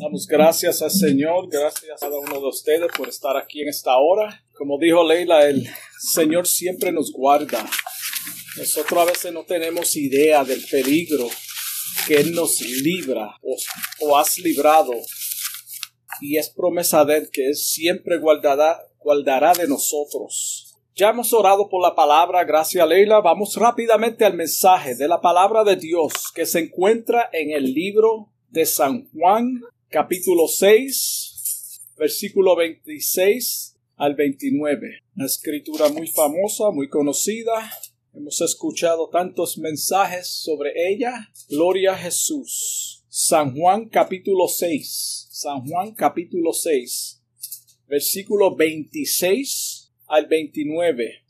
Damos gracias al Señor, gracias a cada uno de ustedes por estar aquí en esta hora. Como dijo Leila, el Señor siempre nos guarda. Nosotros a veces no tenemos idea del peligro que Él nos libra o, has librado. Y es promesa de Él que Él siempre guardará, guardará de nosotros. Ya hemos orado por la palabra, gracias Leila. Vamos rápidamente al mensaje de la palabra de Dios que se encuentra en el libro de San Juan, capítulo 6, versículo 26 al 29. Una escritura muy famosa, muy conocida. Hemos escuchado tantos mensajes sobre ella. Gloria a Jesús. San Juan capítulo 6. San Juan capítulo 6. Versículo 26 al 29.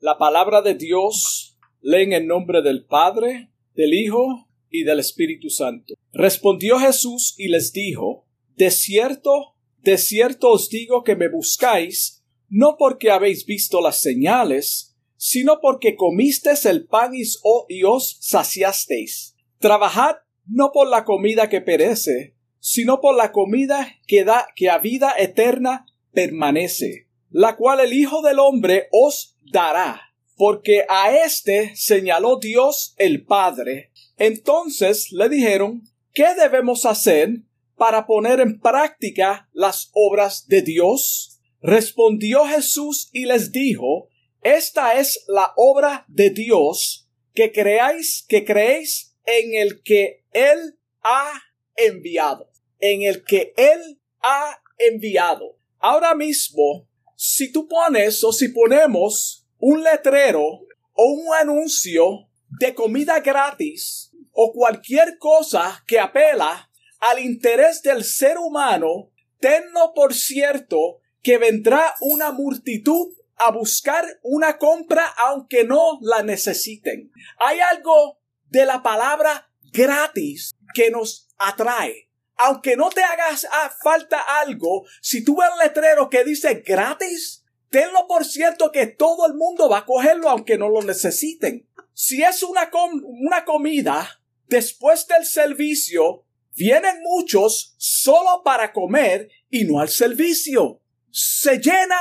La palabra de Dios leen en nombre del Padre, del Hijo y del Espíritu Santo. Respondió Jesús y les dijo, De cierto, de cierto os digo que me buscáis, no porque habéis visto las señales, sino porque comisteis el pan y os saciasteis. Trabajad no por la comida que perece, sino por la comida que da que a vida eterna permanece, la cual el Hijo del Hombre os dará, porque a éste señaló Dios el Padre, entonces le dijeron, ¿qué debemos hacer para poner en práctica las obras de Dios? Respondió Jesús y les dijo, esta es la obra de Dios, que creáis, que creéis en el que Él ha enviado, en el que Él ha enviado. Ahora mismo, si tú pones o si ponemos un letrero o un anuncio de comida gratis o cualquier cosa que apela al interés del ser humano, tenlo por cierto que vendrá una multitud a buscar una compra aunque no la necesiten. Hay algo de la palabra gratis que nos atrae. Aunque no te hagas falta algo, si tú ves el letrero que dice gratis, tenlo por cierto que todo el mundo va a cogerlo aunque no lo necesiten. Si es una, una comida, después del servicio, vienen muchos solo para comer y no al servicio. Se llena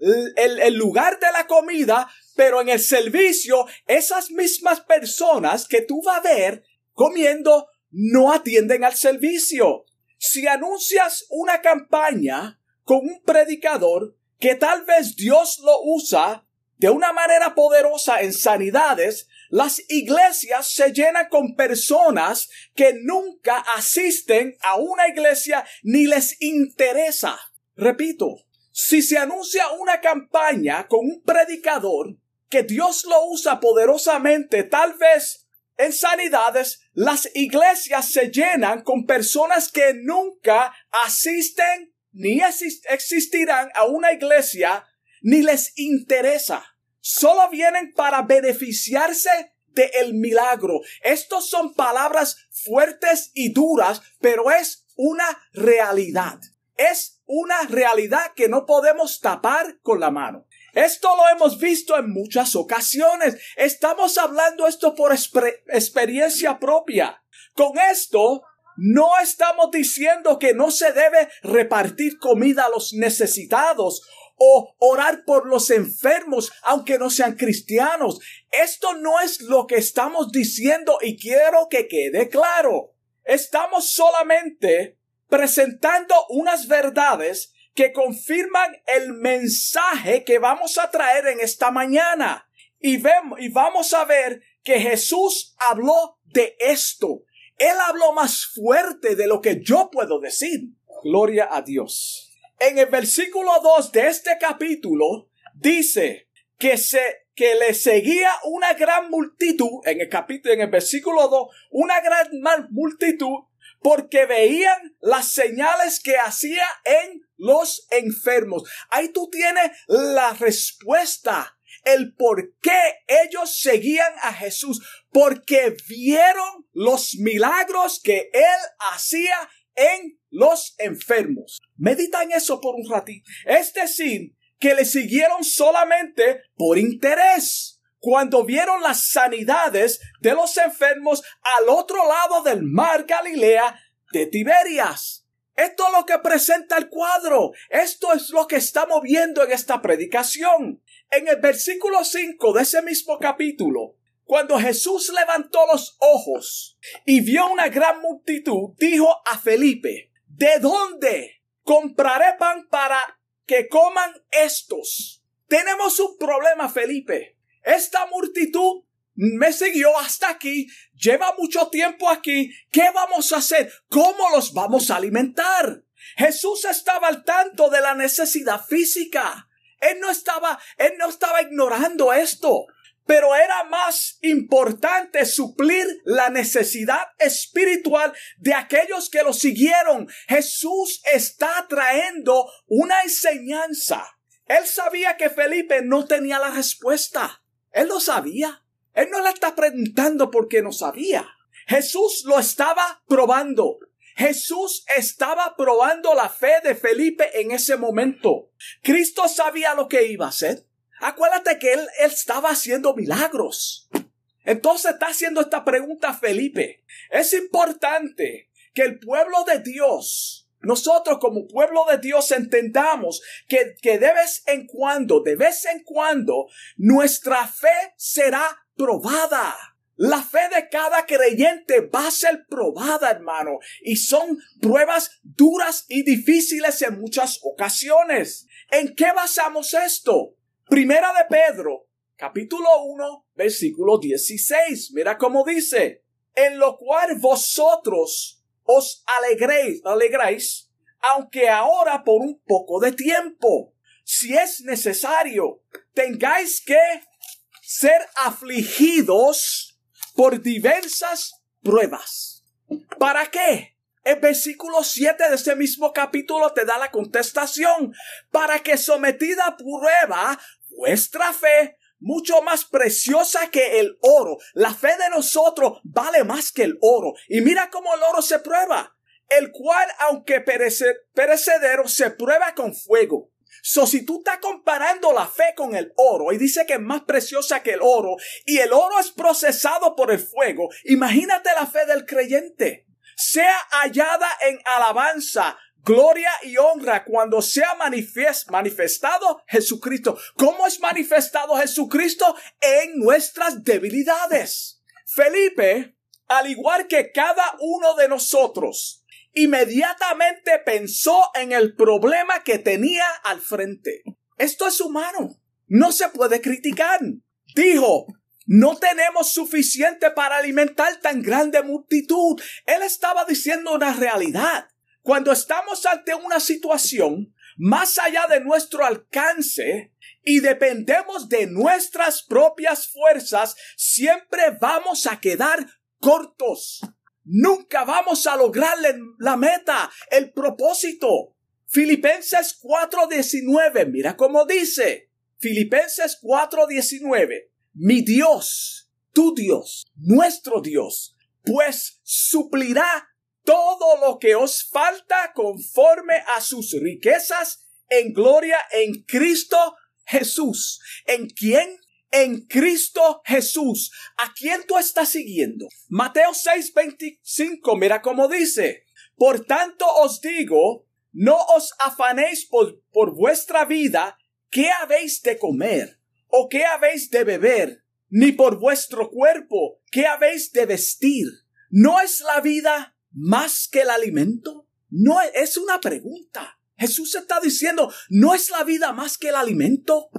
el, el, lugar de la comida, pero en el servicio, esas mismas personas que tú vas a ver comiendo no atienden al servicio. Si anuncias una campaña con un predicador que tal vez Dios lo usa de una manera poderosa en sanidades, las iglesias se llenan con personas que nunca asisten a una iglesia ni les interesa. Repito, si se anuncia una campaña con un predicador que Dios lo usa poderosamente, tal vez en sanidades, las iglesias se llenan con personas que nunca asisten ni existirán a una iglesia ni les interesa. Solo vienen para beneficiarse del el milagro. Estos son palabras fuertes y duras, pero es una realidad. Es una realidad que no podemos tapar con la mano. Esto lo hemos visto en muchas ocasiones. Estamos hablando esto por experiencia propia. Con esto no estamos diciendo que no se debe repartir comida a los necesitados o orar por los enfermos, aunque no sean cristianos. Esto no es lo que estamos diciendo y quiero que quede claro. Estamos solamente presentando unas verdades que confirman el mensaje que vamos a traer en esta mañana. Y, vemos, y vamos a ver que Jesús habló de esto. Él habló más fuerte de lo que yo puedo decir. Gloria a Dios en el versículo 2 de este capítulo dice que se que le seguía una gran multitud en el capítulo en el versículo 2 una gran multitud porque veían las señales que hacía en los enfermos. Ahí tú tienes la respuesta, el por qué ellos seguían a Jesús, porque vieron los milagros que él hacía en los enfermos. Medita en eso por un ratito. Es decir, que le siguieron solamente por interés. Cuando vieron las sanidades de los enfermos al otro lado del mar Galilea de Tiberias. Esto es lo que presenta el cuadro. Esto es lo que estamos viendo en esta predicación. En el versículo 5 de ese mismo capítulo, cuando Jesús levantó los ojos y vio una gran multitud, dijo a Felipe, ¿de dónde compraré pan para que coman estos? Tenemos un problema, Felipe. Esta multitud me siguió hasta aquí, lleva mucho tiempo aquí, ¿qué vamos a hacer? ¿Cómo los vamos a alimentar? Jesús estaba al tanto de la necesidad física. Él no estaba, él no estaba ignorando esto pero era más importante suplir la necesidad espiritual de aquellos que lo siguieron. Jesús está trayendo una enseñanza. Él sabía que Felipe no tenía la respuesta. Él lo sabía. Él no le está preguntando porque no sabía. Jesús lo estaba probando. Jesús estaba probando la fe de Felipe en ese momento. Cristo sabía lo que iba a hacer. Acuérdate que él, estaba haciendo milagros. Entonces está haciendo esta pregunta Felipe. Es importante que el pueblo de Dios, nosotros como pueblo de Dios entendamos que, que de vez en cuando, de vez en cuando, nuestra fe será probada. La fe de cada creyente va a ser probada, hermano, y son pruebas duras y difíciles en muchas ocasiones. ¿En qué basamos esto? Primera de Pedro, capítulo 1, versículo 16. Mira cómo dice, en lo cual vosotros os alegréis, alegráis, aunque ahora por un poco de tiempo, si es necesario, tengáis que ser afligidos por diversas pruebas. ¿Para qué? El versículo 7 de ese mismo capítulo te da la contestación para que sometida a prueba vuestra fe mucho más preciosa que el oro. La fe de nosotros vale más que el oro. Y mira cómo el oro se prueba. El cual, aunque perecedero, se prueba con fuego. So, si tú estás comparando la fe con el oro y dice que es más preciosa que el oro y el oro es procesado por el fuego, imagínate la fe del creyente. Sea hallada en alabanza, gloria y honra cuando sea manifestado Jesucristo. ¿Cómo es manifestado Jesucristo? En nuestras debilidades. Felipe, al igual que cada uno de nosotros, inmediatamente pensó en el problema que tenía al frente. Esto es humano. No se puede criticar. Dijo, no tenemos suficiente para alimentar tan grande multitud. Él estaba diciendo una realidad. Cuando estamos ante una situación más allá de nuestro alcance y dependemos de nuestras propias fuerzas, siempre vamos a quedar cortos. Nunca vamos a lograr la meta, el propósito. Filipenses 4:19, mira cómo dice. Filipenses 4:19. Mi Dios, tu Dios, nuestro Dios, pues suplirá todo lo que os falta conforme a sus riquezas en gloria en Cristo Jesús. ¿En quién? En Cristo Jesús. ¿A quién tú estás siguiendo? Mateo 6:25, mira cómo dice. Por tanto os digo, no os afanéis por, por vuestra vida, qué habéis de comer o qué habéis de beber, ni por vuestro cuerpo, qué habéis de vestir. ¿No es la vida más que el alimento? No es una pregunta. Jesús está diciendo, ¿no es la vida más que el alimento?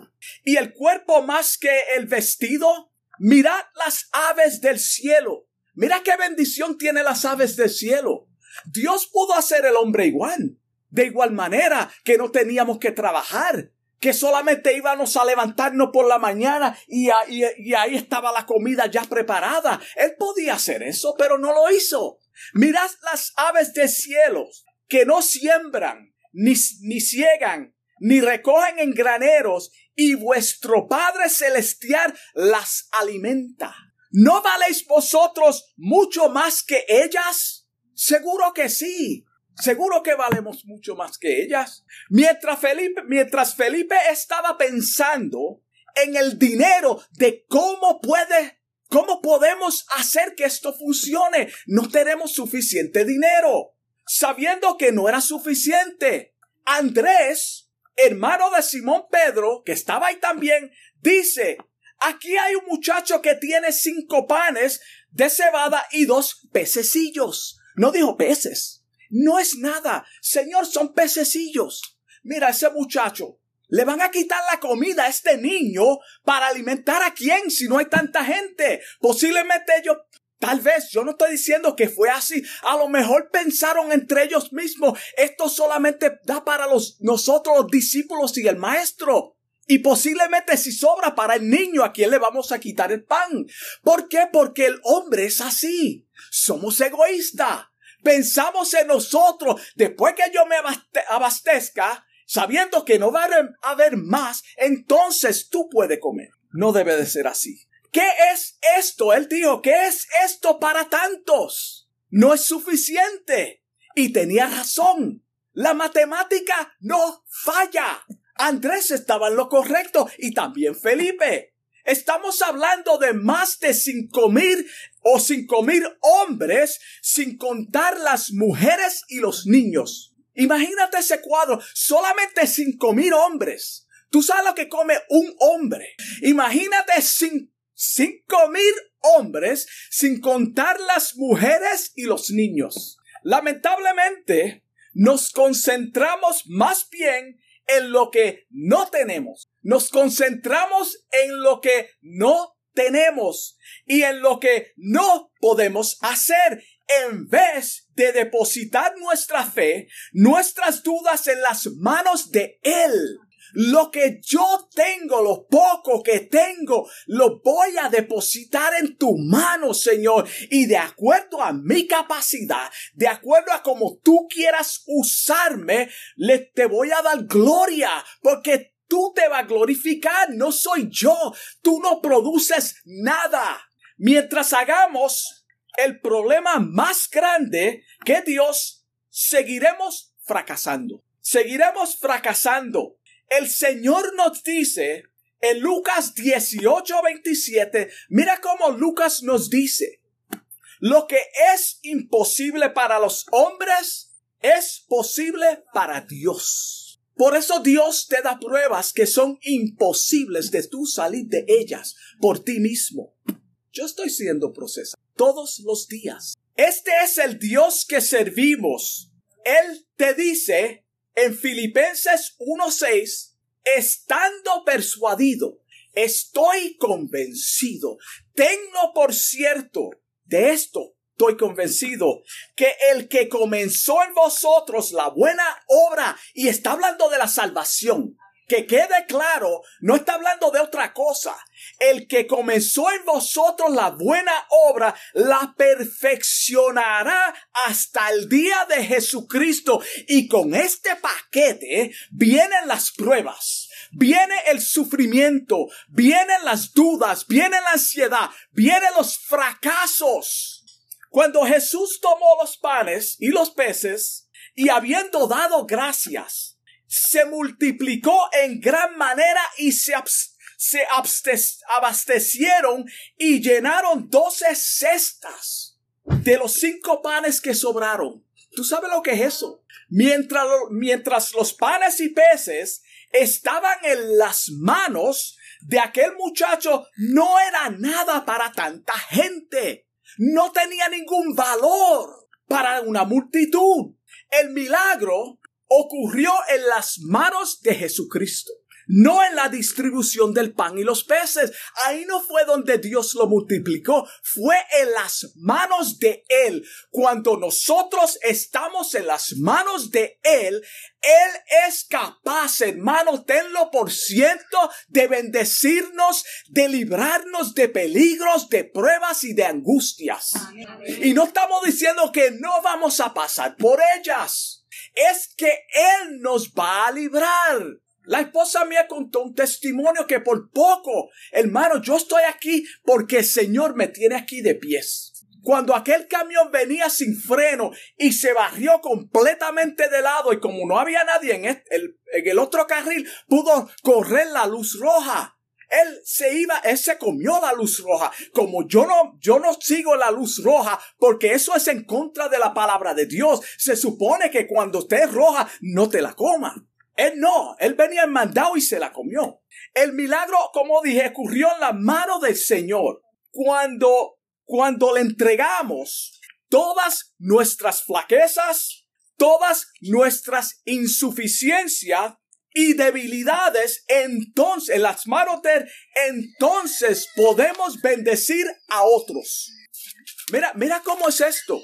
¿Y el cuerpo más que el vestido? Mirad las aves del cielo. Mira qué bendición tiene las aves del cielo. Dios pudo hacer el hombre igual. De igual manera que no teníamos que trabajar, que solamente íbamos a levantarnos por la mañana y, y, ahí estaba la comida ya preparada. Él podía hacer eso, pero no lo hizo. Mirad las aves de cielos, que no siembran, ni, ni ciegan, ni recogen en graneros, y vuestro Padre Celestial las alimenta. ¿No valéis vosotros mucho más que ellas? Seguro que sí. Seguro que valemos mucho más que ellas. Mientras Felipe, mientras Felipe estaba pensando en el dinero de cómo puede ¿Cómo podemos hacer que esto funcione? No tenemos suficiente dinero. sabiendo que no era suficiente. Andrés, hermano de Simón Pedro, que estaba ahí también, dice, aquí hay un muchacho que tiene cinco panes de cebada y dos pececillos. No dijo peces. No es nada. Señor, son pececillos. Mira, ese muchacho, le van a quitar la comida a este niño para alimentar a quién si no hay tanta gente. Posiblemente ellos Tal vez yo no estoy diciendo que fue así. A lo mejor pensaron entre ellos mismos, esto solamente da para los, nosotros los discípulos y el maestro. Y posiblemente si sobra para el niño, ¿a quién le vamos a quitar el pan? ¿Por qué? Porque el hombre es así. Somos egoístas. Pensamos en nosotros. Después que yo me abastezca, sabiendo que no va a haber más, entonces tú puedes comer. No debe de ser así. ¿Qué es esto? Él dijo, ¿qué es esto para tantos? No es suficiente. Y tenía razón. La matemática no falla. Andrés estaba en lo correcto y también Felipe. Estamos hablando de más de cinco mil o cinco mil hombres sin contar las mujeres y los niños. Imagínate ese cuadro, solamente cinco mil hombres. Tú sabes lo que come un hombre. Imagínate cinco mil hombres, sin contar las mujeres y los niños. Lamentablemente, nos concentramos más bien en lo que no tenemos. Nos concentramos en lo que no tenemos y en lo que no podemos hacer en vez de depositar nuestra fe, nuestras dudas en las manos de Él. Lo que yo tengo, lo poco que tengo, lo voy a depositar en tu mano, Señor. Y de acuerdo a mi capacidad, de acuerdo a como tú quieras usarme, le te voy a dar gloria, porque tú te vas a glorificar, no soy yo. Tú no produces nada. Mientras hagamos el problema más grande que Dios, seguiremos fracasando. Seguiremos fracasando. El Señor nos dice en Lucas 18, 27, mira cómo Lucas nos dice, lo que es imposible para los hombres es posible para Dios. Por eso Dios te da pruebas que son imposibles de tú salir de ellas por ti mismo. Yo estoy siendo procesado todos los días. Este es el Dios que servimos. Él te dice, en Filipenses 1.6, estando persuadido, estoy convencido, tengo por cierto, de esto estoy convencido, que el que comenzó en vosotros la buena obra, y está hablando de la salvación, que quede claro, no está hablando de otra cosa. El que comenzó en vosotros la buena obra, la perfeccionará hasta el día de Jesucristo. Y con este paquete vienen las pruebas, viene el sufrimiento, vienen las dudas, viene la ansiedad, vienen los fracasos. Cuando Jesús tomó los panes y los peces, y habiendo dado gracias, se multiplicó en gran manera y se, se abastecieron y llenaron doce cestas de los cinco panes que sobraron. ¿Tú sabes lo que es eso? Mientras, mientras los panes y peces estaban en las manos de aquel muchacho, no era nada para tanta gente. No tenía ningún valor para una multitud. El milagro ocurrió en las manos de Jesucristo, no en la distribución del pan y los peces. Ahí no fue donde Dios lo multiplicó, fue en las manos de Él. Cuando nosotros estamos en las manos de Él, Él es capaz, hermano, tenlo por ciento, de bendecirnos, de librarnos de peligros, de pruebas y de angustias. Y no estamos diciendo que no vamos a pasar por ellas es que Él nos va a librar. La esposa mía contó un testimonio que por poco, hermano, yo estoy aquí porque el Señor me tiene aquí de pies. Cuando aquel camión venía sin freno y se barrió completamente de lado y como no había nadie en el, en el otro carril, pudo correr la luz roja. Él se iba, él se comió la luz roja. Como yo no, yo no sigo la luz roja porque eso es en contra de la palabra de Dios. Se supone que cuando esté roja no te la coma. Él no, él venía en mandado y se la comió. El milagro, como dije, ocurrió en la mano del Señor. Cuando, cuando le entregamos todas nuestras flaquezas, todas nuestras insuficiencias y debilidades, entonces, en las manos entonces podemos bendecir a otros. Mira, mira cómo es esto.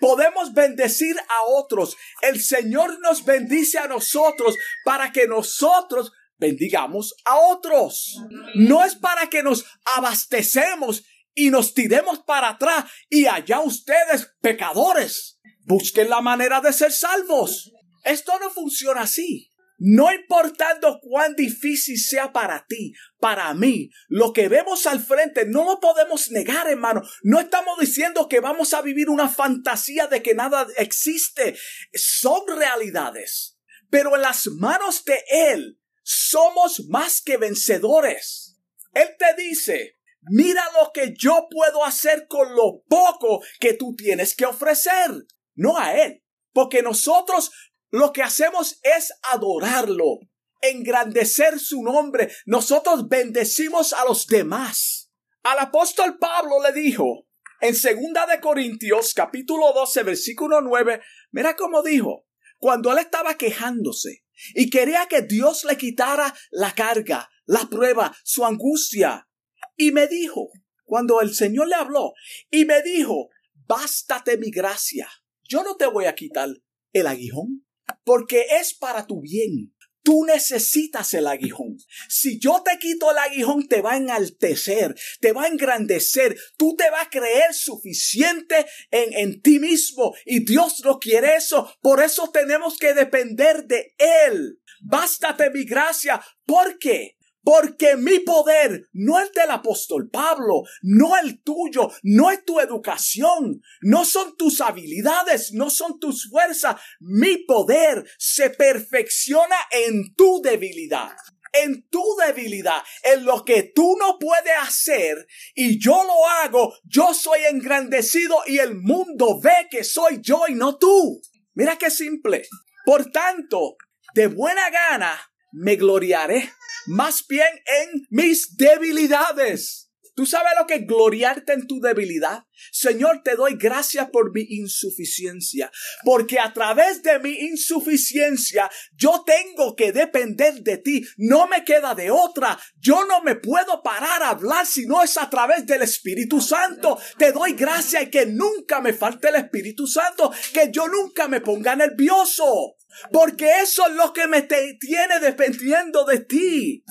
Podemos bendecir a otros. El Señor nos bendice a nosotros para que nosotros bendigamos a otros. No es para que nos abastecemos y nos tiremos para atrás y allá ustedes, pecadores, busquen la manera de ser salvos. Esto no funciona así. No importando cuán difícil sea para ti, para mí, lo que vemos al frente no lo podemos negar, hermano. No estamos diciendo que vamos a vivir una fantasía de que nada existe. Son realidades. Pero en las manos de Él somos más que vencedores. Él te dice, mira lo que yo puedo hacer con lo poco que tú tienes que ofrecer. No a Él. Porque nosotros lo que hacemos es adorarlo, engrandecer su nombre. Nosotros bendecimos a los demás. Al apóstol Pablo le dijo en segunda de Corintios capítulo 12 versículo 9, mira cómo dijo, cuando él estaba quejándose y quería que Dios le quitara la carga, la prueba, su angustia. Y me dijo, cuando el Señor le habló, y me dijo, bástate mi gracia. Yo no te voy a quitar el aguijón porque es para tu bien. Tú necesitas el aguijón. Si yo te quito el aguijón, te va a enaltecer, te va a engrandecer, tú te vas a creer suficiente en, en ti mismo y Dios no quiere eso. Por eso tenemos que depender de Él. Bástate mi gracia. ¿Por qué? Porque mi poder no es del apóstol Pablo, no el tuyo, no es tu educación, no son tus habilidades, no son tus fuerzas. Mi poder se perfecciona en tu debilidad en tu debilidad, en lo que tú no puedes hacer y yo lo hago, yo soy engrandecido y el mundo ve que soy yo y no tú. Mira qué simple. Por tanto, de buena gana me gloriaré más bien en mis debilidades. ¿Tú sabes lo que es gloriarte en tu debilidad? Señor, te doy gracias por mi insuficiencia, porque a través de mi insuficiencia yo tengo que depender de ti. No me queda de otra. Yo no me puedo parar a hablar si no es a través del Espíritu Santo. Te doy gracias y que nunca me falte el Espíritu Santo, que yo nunca me ponga nervioso. Porque eso es lo que me tiene dependiendo de ti.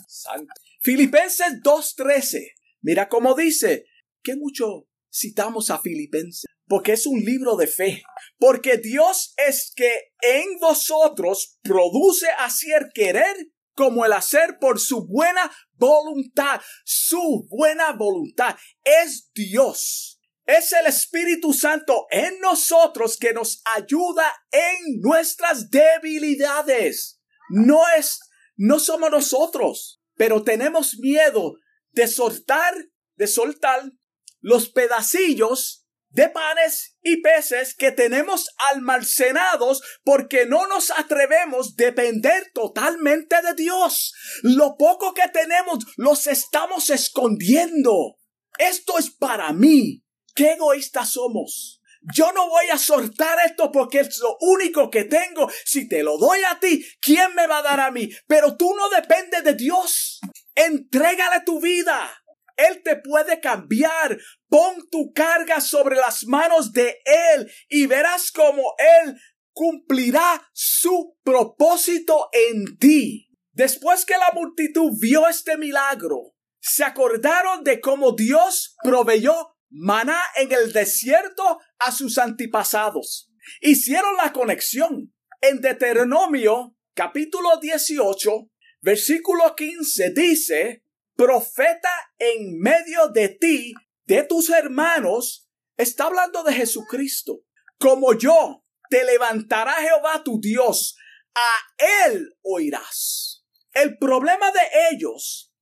Filipenses 2.13. Mira cómo dice. Que mucho citamos a Filipenses. Porque es un libro de fe. Porque Dios es que en vosotros produce el querer como el hacer por su buena voluntad. Su buena voluntad es Dios es el Espíritu Santo en nosotros que nos ayuda en nuestras debilidades. No es, no somos nosotros, pero tenemos miedo de soltar, de soltar los pedacillos de panes y peces que tenemos almacenados porque no nos atrevemos a depender totalmente de Dios. Lo poco que tenemos los estamos escondiendo. Esto es para mí. Qué egoístas somos. Yo no voy a soltar esto porque es lo único que tengo. Si te lo doy a ti, ¿quién me va a dar a mí? Pero tú no dependes de Dios. Entrégale tu vida. Él te puede cambiar. Pon tu carga sobre las manos de Él y verás cómo Él cumplirá su propósito en ti. Después que la multitud vio este milagro, se acordaron de cómo Dios proveyó maná en el desierto a sus antepasados. Hicieron la conexión. En Deuteronomio capítulo 18, versículo 15 dice, profeta en medio de ti, de tus hermanos, está hablando de Jesucristo. Como yo, te levantará Jehová tu Dios, a él oirás. El problema de ellos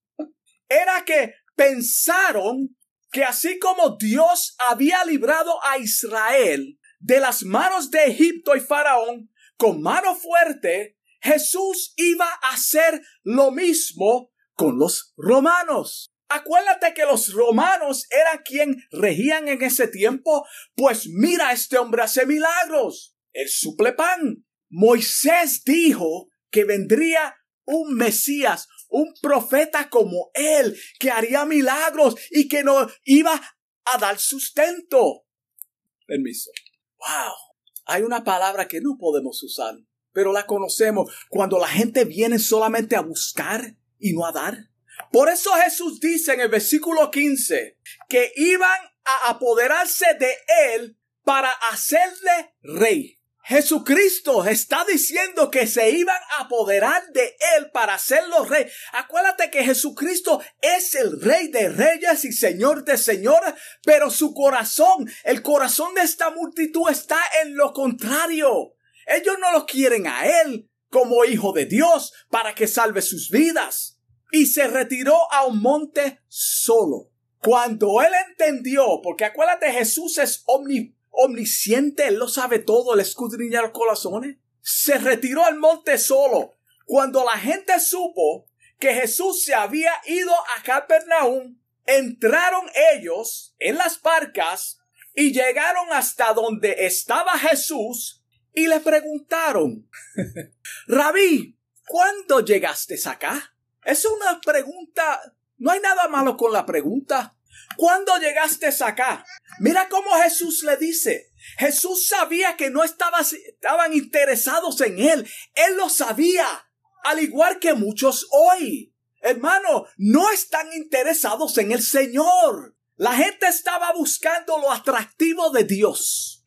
era que pensaron que así como Dios había librado a Israel de las manos de Egipto y Faraón con mano fuerte, Jesús iba a hacer lo mismo con los romanos. Acuérdate que los romanos eran quien regían en ese tiempo. Pues mira, este hombre hace milagros. Él suple pan. Moisés dijo que vendría un Mesías, un profeta como él, que haría milagros y que nos iba a dar sustento. Permiso. Wow. Hay una palabra que no podemos usar, pero la conocemos cuando la gente viene solamente a buscar y no a dar. Por eso Jesús dice en el versículo 15 que iban a apoderarse de él para hacerle rey. Jesucristo está diciendo que se iban a apoderar de él para hacerlo rey. Acuérdate que Jesucristo es el rey de reyes y señor de señores, pero su corazón, el corazón de esta multitud está en lo contrario. Ellos no lo quieren a él como hijo de Dios para que salve sus vidas. Y se retiró a un monte solo. Cuando él entendió, porque acuérdate, Jesús es omnipotente omnisciente, Él lo sabe todo, Él escudriña los corazones. Se retiró al monte solo. Cuando la gente supo que Jesús se había ido a Capernaum, entraron ellos en las barcas y llegaron hasta donde estaba Jesús y le preguntaron, Rabí, ¿cuándo llegaste acá? Es una pregunta, no hay nada malo con la pregunta. ¿Cuándo llegaste acá? Mira cómo Jesús le dice. Jesús sabía que no estaban interesados en él. Él lo sabía. Al igual que muchos hoy. Hermano, no están interesados en el Señor. La gente estaba buscando lo atractivo de Dios.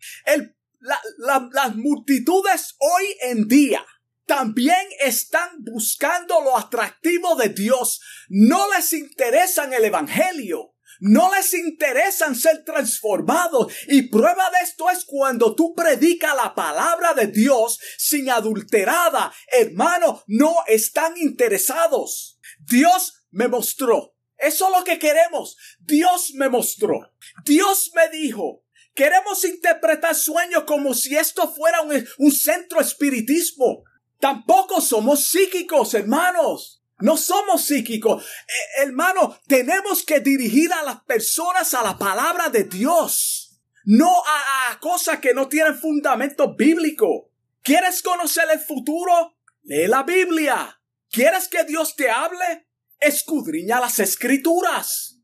las multitudes hoy en día también están buscando lo atractivo de Dios. No les interesa el Evangelio. No les interesan ser transformados. Y prueba de esto es cuando tú predicas la palabra de Dios sin adulterada. Hermano, no están interesados. Dios me mostró. Eso es lo que queremos. Dios me mostró. Dios me dijo. Queremos interpretar sueños como si esto fuera un, un centro espiritismo. Tampoco somos psíquicos, hermanos. No somos psíquicos. Eh, hermano, tenemos que dirigir a las personas a la palabra de Dios. No a, cosas que no tienen fundamento bíblico. ¿Quieres conocer el futuro? Lee la Biblia. ¿Quieres que Dios te hable? Escudriña las escrituras.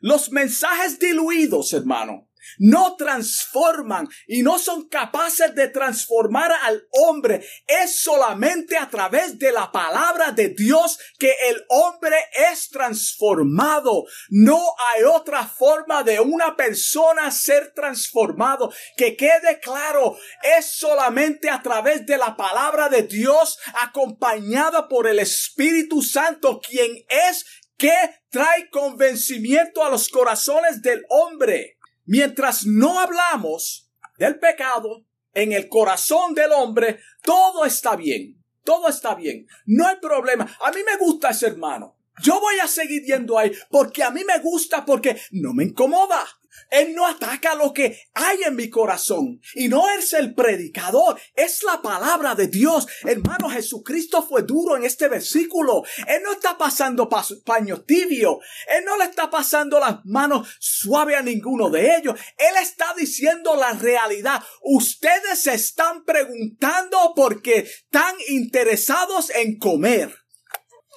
Los mensajes diluidos, hermano, no transforman y no son capaces de transformar al hombre. Es solamente a través de la palabra de Dios que el hombre es transformado. No hay otra forma de una persona ser transformado. Que quede claro, es solamente a través de la palabra de Dios acompañada por el Espíritu Santo quien es que trae convencimiento a los corazones del hombre. Mientras no hablamos del pecado en el corazón del hombre, todo está bien. Todo está bien. No hay problema. A mí me gusta ese hermano. Yo voy a seguir yendo ahí porque a mí me gusta, porque no me incomoda. Él no ataca lo que hay en mi corazón. Y no es el predicador, es la palabra de Dios. Hermano, Jesucristo fue duro en este versículo. Él no está pasando paño tibio. Él no le está pasando las manos suave a ninguno de ellos. Él está diciendo la realidad. Ustedes se están preguntando porque están interesados en comer.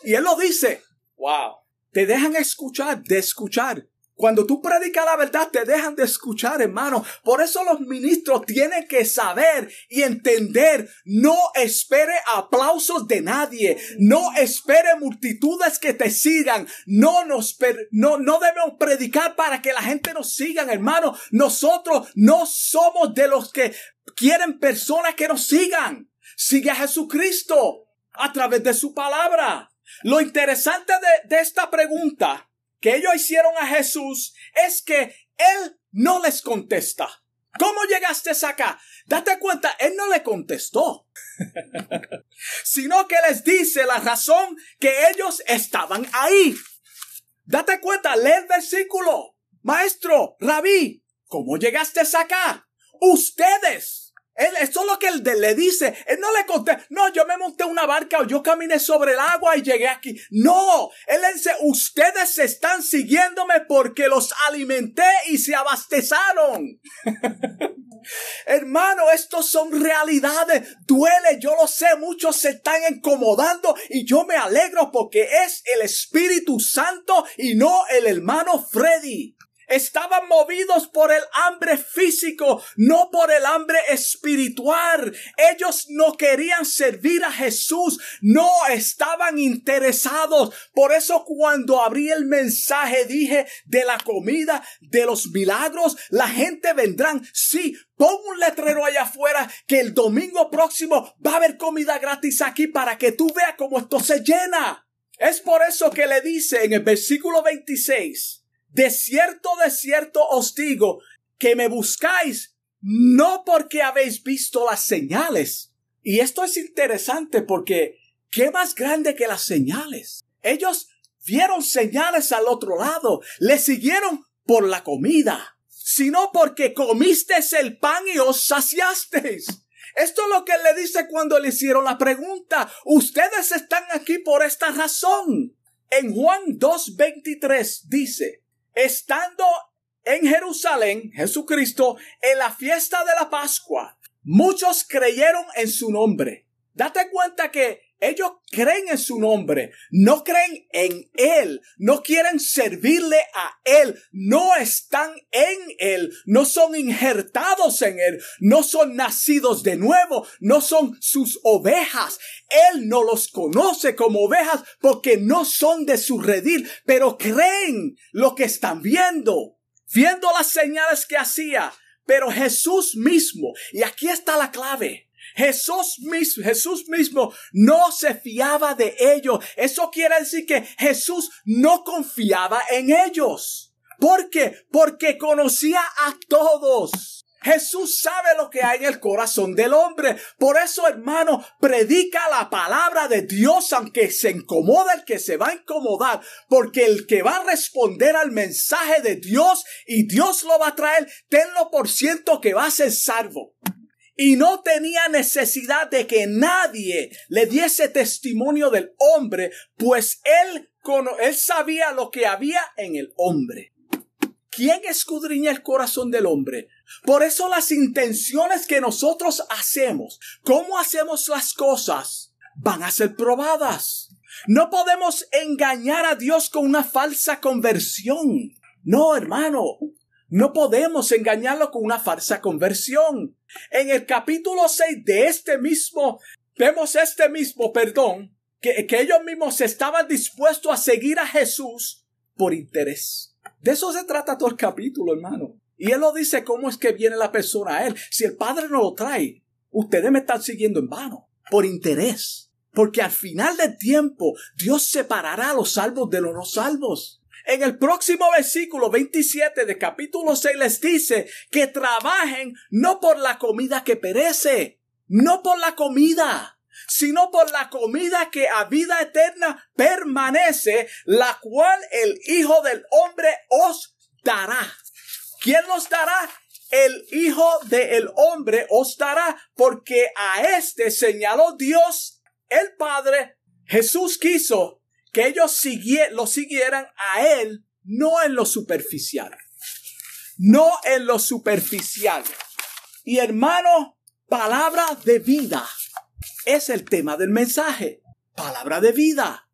Y él lo dice. Wow. Te dejan escuchar, de escuchar. Cuando tú predicas la verdad, te dejan de escuchar, hermano. Por eso los ministros tienen que saber y entender. No espere aplausos de nadie. No espere multitudes que te sigan. No nos, no, no debemos predicar para que la gente nos siga, hermano. Nosotros no somos de los que quieren personas que nos sigan. Sigue a Jesucristo a través de su palabra. Lo interesante de, de esta pregunta que ellos hicieron a Jesús es que Él no les contesta. ¿Cómo llegaste acá? Date cuenta, Él no le contestó, sino que les dice la razón que ellos estaban ahí. Date cuenta, lee el versículo. Maestro, rabí, ¿cómo llegaste acá? Ustedes él, eso es lo que él le dice. Él no le conté, no, yo me monté una barca o yo caminé sobre el agua y llegué aquí. No, él dice, ustedes están siguiéndome porque los alimenté y se abastezaron. Hermano, estos son realidades. Duele, yo lo sé, muchos se están incomodando y yo me alegro porque es el Espíritu Santo y no el hermano Freddy. Estaban movidos por el hambre físico, no por el hambre espiritual. Ellos no querían servir a Jesús, no estaban interesados. Por eso cuando abrí el mensaje dije de la comida, de los milagros, la gente vendrán. Sí, pon un letrero allá afuera que el domingo próximo va a haber comida gratis aquí para que tú veas cómo esto se llena. Es por eso que le dice en el versículo 26, de cierto, de cierto os digo que me buscáis no porque habéis visto las señales. Y esto es interesante porque ¿qué más grande que las señales? Ellos vieron señales al otro lado, le siguieron por la comida, sino porque comisteis el pan y os saciasteis. Esto es lo que le dice cuando le hicieron la pregunta. Ustedes están aquí por esta razón. En Juan 2.23 dice, estando en Jerusalén, Jesucristo, en la fiesta de la Pascua, muchos creyeron en su nombre. Date cuenta que ellos creen en su nombre, no creen en Él, no quieren servirle a Él, no están en Él, no son injertados en Él, no son nacidos de nuevo, no son sus ovejas. Él no los conoce como ovejas porque no son de su redil, pero creen lo que están viendo, viendo las señales que hacía. Pero Jesús mismo, y aquí está la clave, Jesús mismo, Jesús mismo no se fiaba de ellos. Eso quiere decir que Jesús no confiaba en ellos. ¿Por qué? Porque conocía a todos. Jesús sabe lo que hay en el corazón del hombre. Por eso, hermano, predica la palabra de Dios, aunque se incomoda el que se va a incomodar, porque el que va a responder al mensaje de Dios y Dios lo va a traer, tenlo por ciento que va a ser salvo y no tenía necesidad de que nadie le diese testimonio del hombre, pues él, él sabía lo que había en el hombre. ¿Quién escudriña el corazón del hombre? Por eso las intenciones que nosotros hacemos, cómo hacemos las cosas, van a ser probadas. No podemos engañar a Dios con una falsa conversión. No, hermano, no podemos engañarlo con una falsa conversión. En el capítulo 6 de este mismo, vemos este mismo perdón, que, que ellos mismos estaban dispuestos a seguir a Jesús por interés. De eso se trata todo el capítulo, hermano. Y él lo dice cómo es que viene la persona a él. Si el Padre no lo trae, ustedes me están siguiendo en vano, por interés. Porque al final del tiempo, Dios separará a los salvos de los no salvos. En el próximo versículo 27 de capítulo 6 les dice que trabajen no por la comida que perece, no por la comida, sino por la comida que a vida eterna permanece, la cual el Hijo del Hombre os dará. ¿Quién nos dará? El Hijo del Hombre os dará, porque a este señaló Dios el Padre. Jesús quiso que ellos lo siguieran a Él, no en lo superficial. No en lo superficial. Y hermano, palabra de vida es el tema del mensaje. Palabra de vida.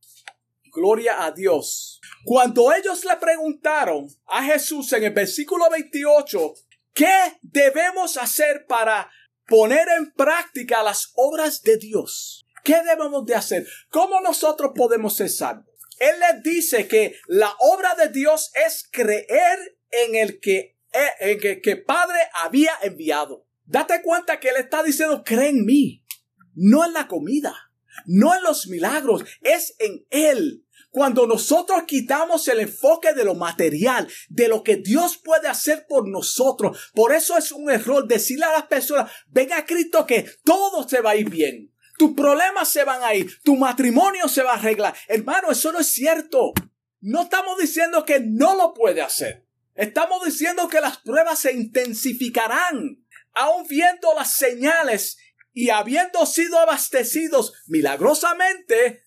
Gloria a Dios. Cuando ellos le preguntaron a Jesús en el versículo 28, ¿qué debemos hacer para poner en práctica las obras de Dios? ¿Qué debemos de hacer? ¿Cómo nosotros podemos ser salvos? Él les dice que la obra de Dios es creer en el que, eh, en que, que Padre había enviado. Date cuenta que Él está diciendo, cree en mí, no en la comida, no en los milagros, es en Él. Cuando nosotros quitamos el enfoque de lo material, de lo que Dios puede hacer por nosotros, por eso es un error decirle a las personas, venga a Cristo que todo se va a ir bien. Tus problemas se van a ir, tu matrimonio se va a arreglar. Hermano, eso no es cierto. No estamos diciendo que no lo puede hacer. Estamos diciendo que las pruebas se intensificarán, aun viendo las señales y habiendo sido abastecidos milagrosamente,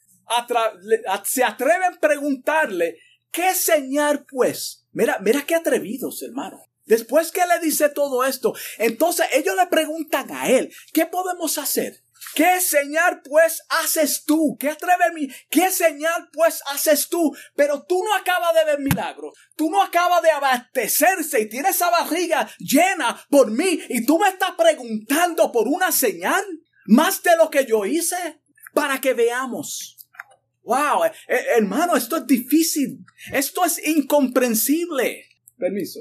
se atreven a preguntarle, ¿qué señal pues? Mira, mira qué atrevidos, hermano. Después que le dice todo esto, entonces ellos le preguntan a él, ¿qué podemos hacer? ¿Qué señal pues haces tú? ¿Qué atreve mí? ¿Qué señal pues haces tú? Pero tú no acabas de ver milagros. Tú no acabas de abastecerse y tienes esa barriga llena por mí y tú me estás preguntando por una señal más de lo que yo hice para que veamos. Wow, eh, eh, hermano, esto es difícil. Esto es incomprensible. Permiso.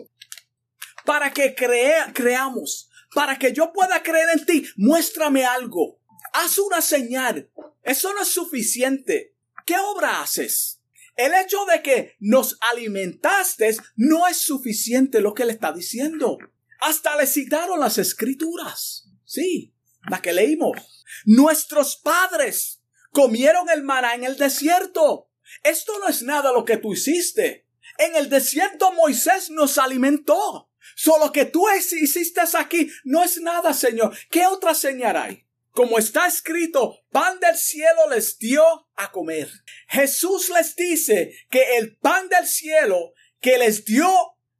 Para que crea, creamos, para que yo pueda creer en ti, muéstrame algo. Haz una señal. Eso no es suficiente. ¿Qué obra haces? El hecho de que nos alimentaste no es suficiente lo que le está diciendo. Hasta le citaron las escrituras. Sí, la que leímos. Nuestros padres comieron el maná en el desierto. Esto no es nada lo que tú hiciste. En el desierto Moisés nos alimentó. Solo que tú hiciste aquí no es nada, Señor. ¿Qué otra señal hay? Como está escrito, pan del cielo les dio a comer. Jesús les dice que el pan del cielo que les dio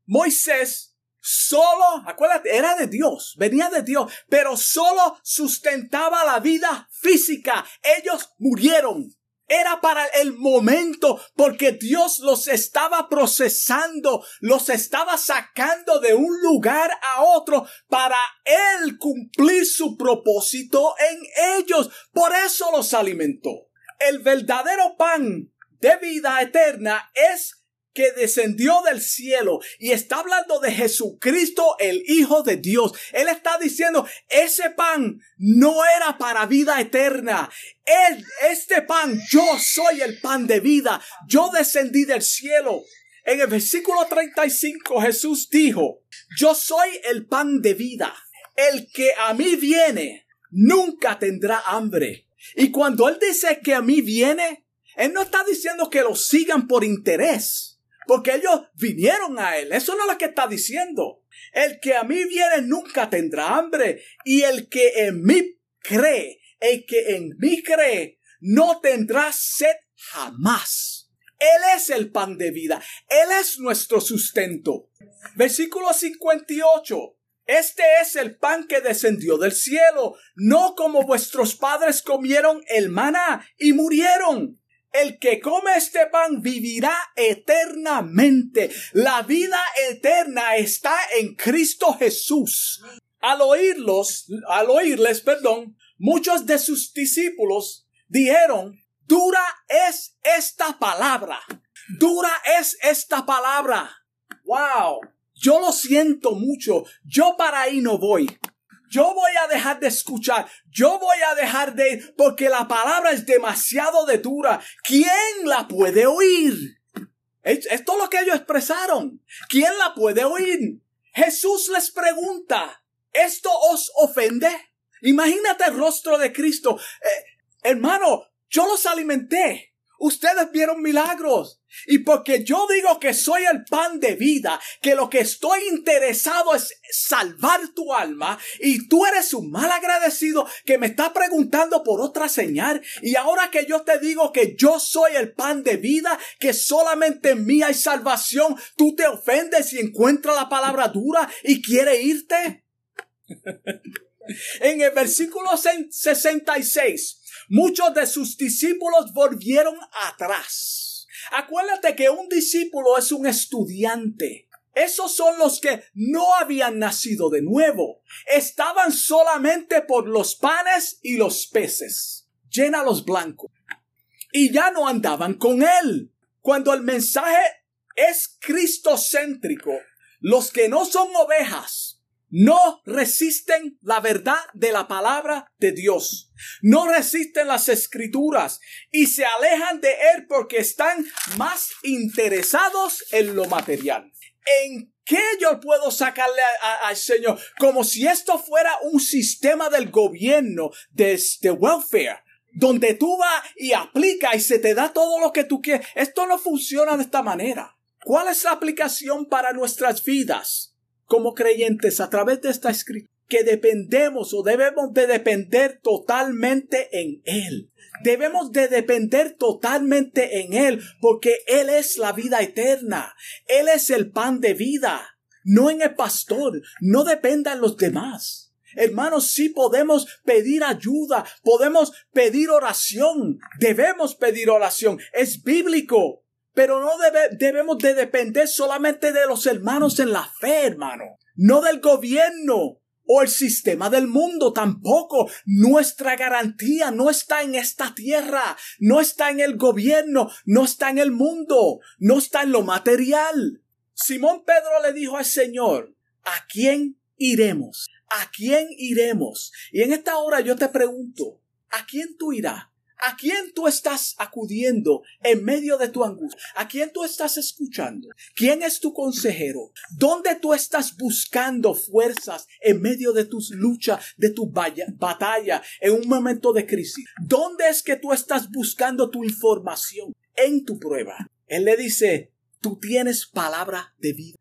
Moisés solo, acuérdate, era de Dios, venía de Dios, pero solo sustentaba la vida física. Ellos murieron. Era para el momento porque Dios los estaba procesando, los estaba sacando de un lugar a otro para Él cumplir su propósito en ellos. Por eso los alimentó. El verdadero pan de vida eterna es que descendió del cielo y está hablando de Jesucristo, el Hijo de Dios. Él está diciendo, ese pan no era para vida eterna. Él, este pan, yo soy el pan de vida. Yo descendí del cielo. En el versículo 35 Jesús dijo, yo soy el pan de vida. El que a mí viene nunca tendrá hambre. Y cuando Él dice que a mí viene, Él no está diciendo que lo sigan por interés porque ellos vinieron a Él. Eso no es lo que está diciendo. El que a mí viene nunca tendrá hambre. Y el que en mí cree, el que en mí cree, no tendrá sed jamás. Él es el pan de vida. Él es nuestro sustento. Versículo 58. Este es el pan que descendió del cielo, no como vuestros padres comieron el maná y murieron. El que come este pan vivirá eternamente. La vida eterna está en Cristo Jesús. Al oírlos, al oírles, perdón, muchos de sus discípulos dijeron, dura es esta palabra. Dura es esta palabra. Wow. Yo lo siento mucho. Yo para ahí no voy. Yo voy a dejar de escuchar. Yo voy a dejar de porque la palabra es demasiado de dura. ¿Quién la puede oír? Esto es lo que ellos expresaron. ¿Quién la puede oír? Jesús les pregunta, ¿esto os ofende? Imagínate el rostro de Cristo. Eh, hermano, yo los alimenté. Ustedes vieron milagros. Y porque yo digo que soy el pan de vida, que lo que estoy interesado es salvar tu alma, y tú eres un mal agradecido que me está preguntando por otra señal, y ahora que yo te digo que yo soy el pan de vida, que solamente en mí hay salvación, tú te ofendes y encuentras la palabra dura y quiere irte. en el versículo 66, muchos de sus discípulos volvieron atrás. Acuérdate que un discípulo es un estudiante. Esos son los que no habían nacido de nuevo. Estaban solamente por los panes y los peces. Llena los blancos. Y ya no andaban con él. Cuando el mensaje es cristocéntrico, los que no son ovejas no resisten la verdad de la palabra de Dios. No resisten las escrituras y se alejan de Él porque están más interesados en lo material. ¿En qué yo puedo sacarle al Señor? Como si esto fuera un sistema del gobierno de, de welfare. donde tú vas y aplicas y se te da todo lo que tú quieres. Esto no funciona de esta manera. ¿Cuál es la aplicación para nuestras vidas como creyentes a través de esta escritura? Que dependemos o debemos de depender totalmente en Él. Debemos de depender totalmente en Él porque Él es la vida eterna. Él es el pan de vida. No en el pastor. No dependan los demás. Hermanos, sí podemos pedir ayuda, podemos pedir oración, debemos pedir oración, es bíblico, pero no debemos de depender solamente de los hermanos en la fe, hermano, no del gobierno o el sistema del mundo tampoco. Nuestra garantía no está en esta tierra, no está en el gobierno, no está en el mundo, no está en lo material. Simón Pedro le dijo al Señor, ¿a quién iremos? ¿A quién iremos? Y en esta hora yo te pregunto, ¿a quién tú irás? ¿A quién tú estás acudiendo en medio de tu angustia? ¿A quién tú estás escuchando? ¿Quién es tu consejero? ¿Dónde tú estás buscando fuerzas en medio de tus luchas, de tu batalla, en un momento de crisis? ¿Dónde es que tú estás buscando tu información en tu prueba? Él le dice, tú tienes palabra de vida.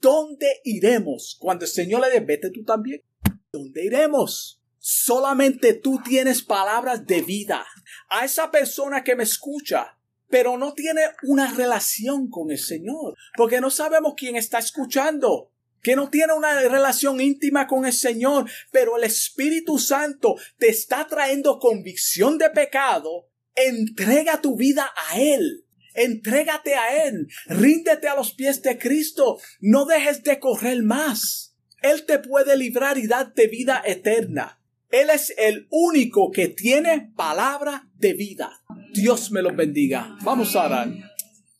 ¿Dónde iremos? Cuando el Señor le dice, vete tú también. ¿Dónde iremos? Solamente tú tienes palabras de vida. A esa persona que me escucha, pero no tiene una relación con el Señor, porque no sabemos quién está escuchando que no tiene una relación íntima con el Señor, pero el Espíritu Santo te está trayendo convicción de pecado, entrega tu vida a Él. Entrégate a Él, ríndete a los pies de Cristo, no dejes de correr más. Él te puede librar y darte vida eterna. Él es el único que tiene palabra de vida. Dios me los bendiga. Vamos a.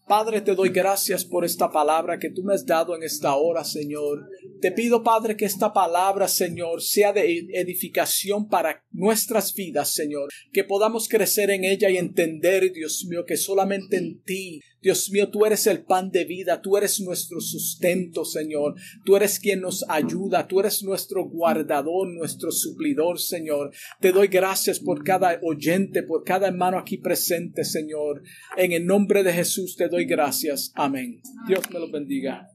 Padre, te doy gracias por esta palabra que tú me has dado en esta hora, Señor. Te pido, Padre, que esta palabra, Señor, sea de edificación para nuestras vidas, Señor. Que podamos crecer en ella y entender, Dios mío, que solamente en ti Dios mío, tú eres el pan de vida, tú eres nuestro sustento, Señor. Tú eres quien nos ayuda, tú eres nuestro guardador, nuestro suplidor, Señor. Te doy gracias por cada oyente, por cada hermano aquí presente, Señor. En el nombre de Jesús te doy gracias. Amén. Dios me lo bendiga.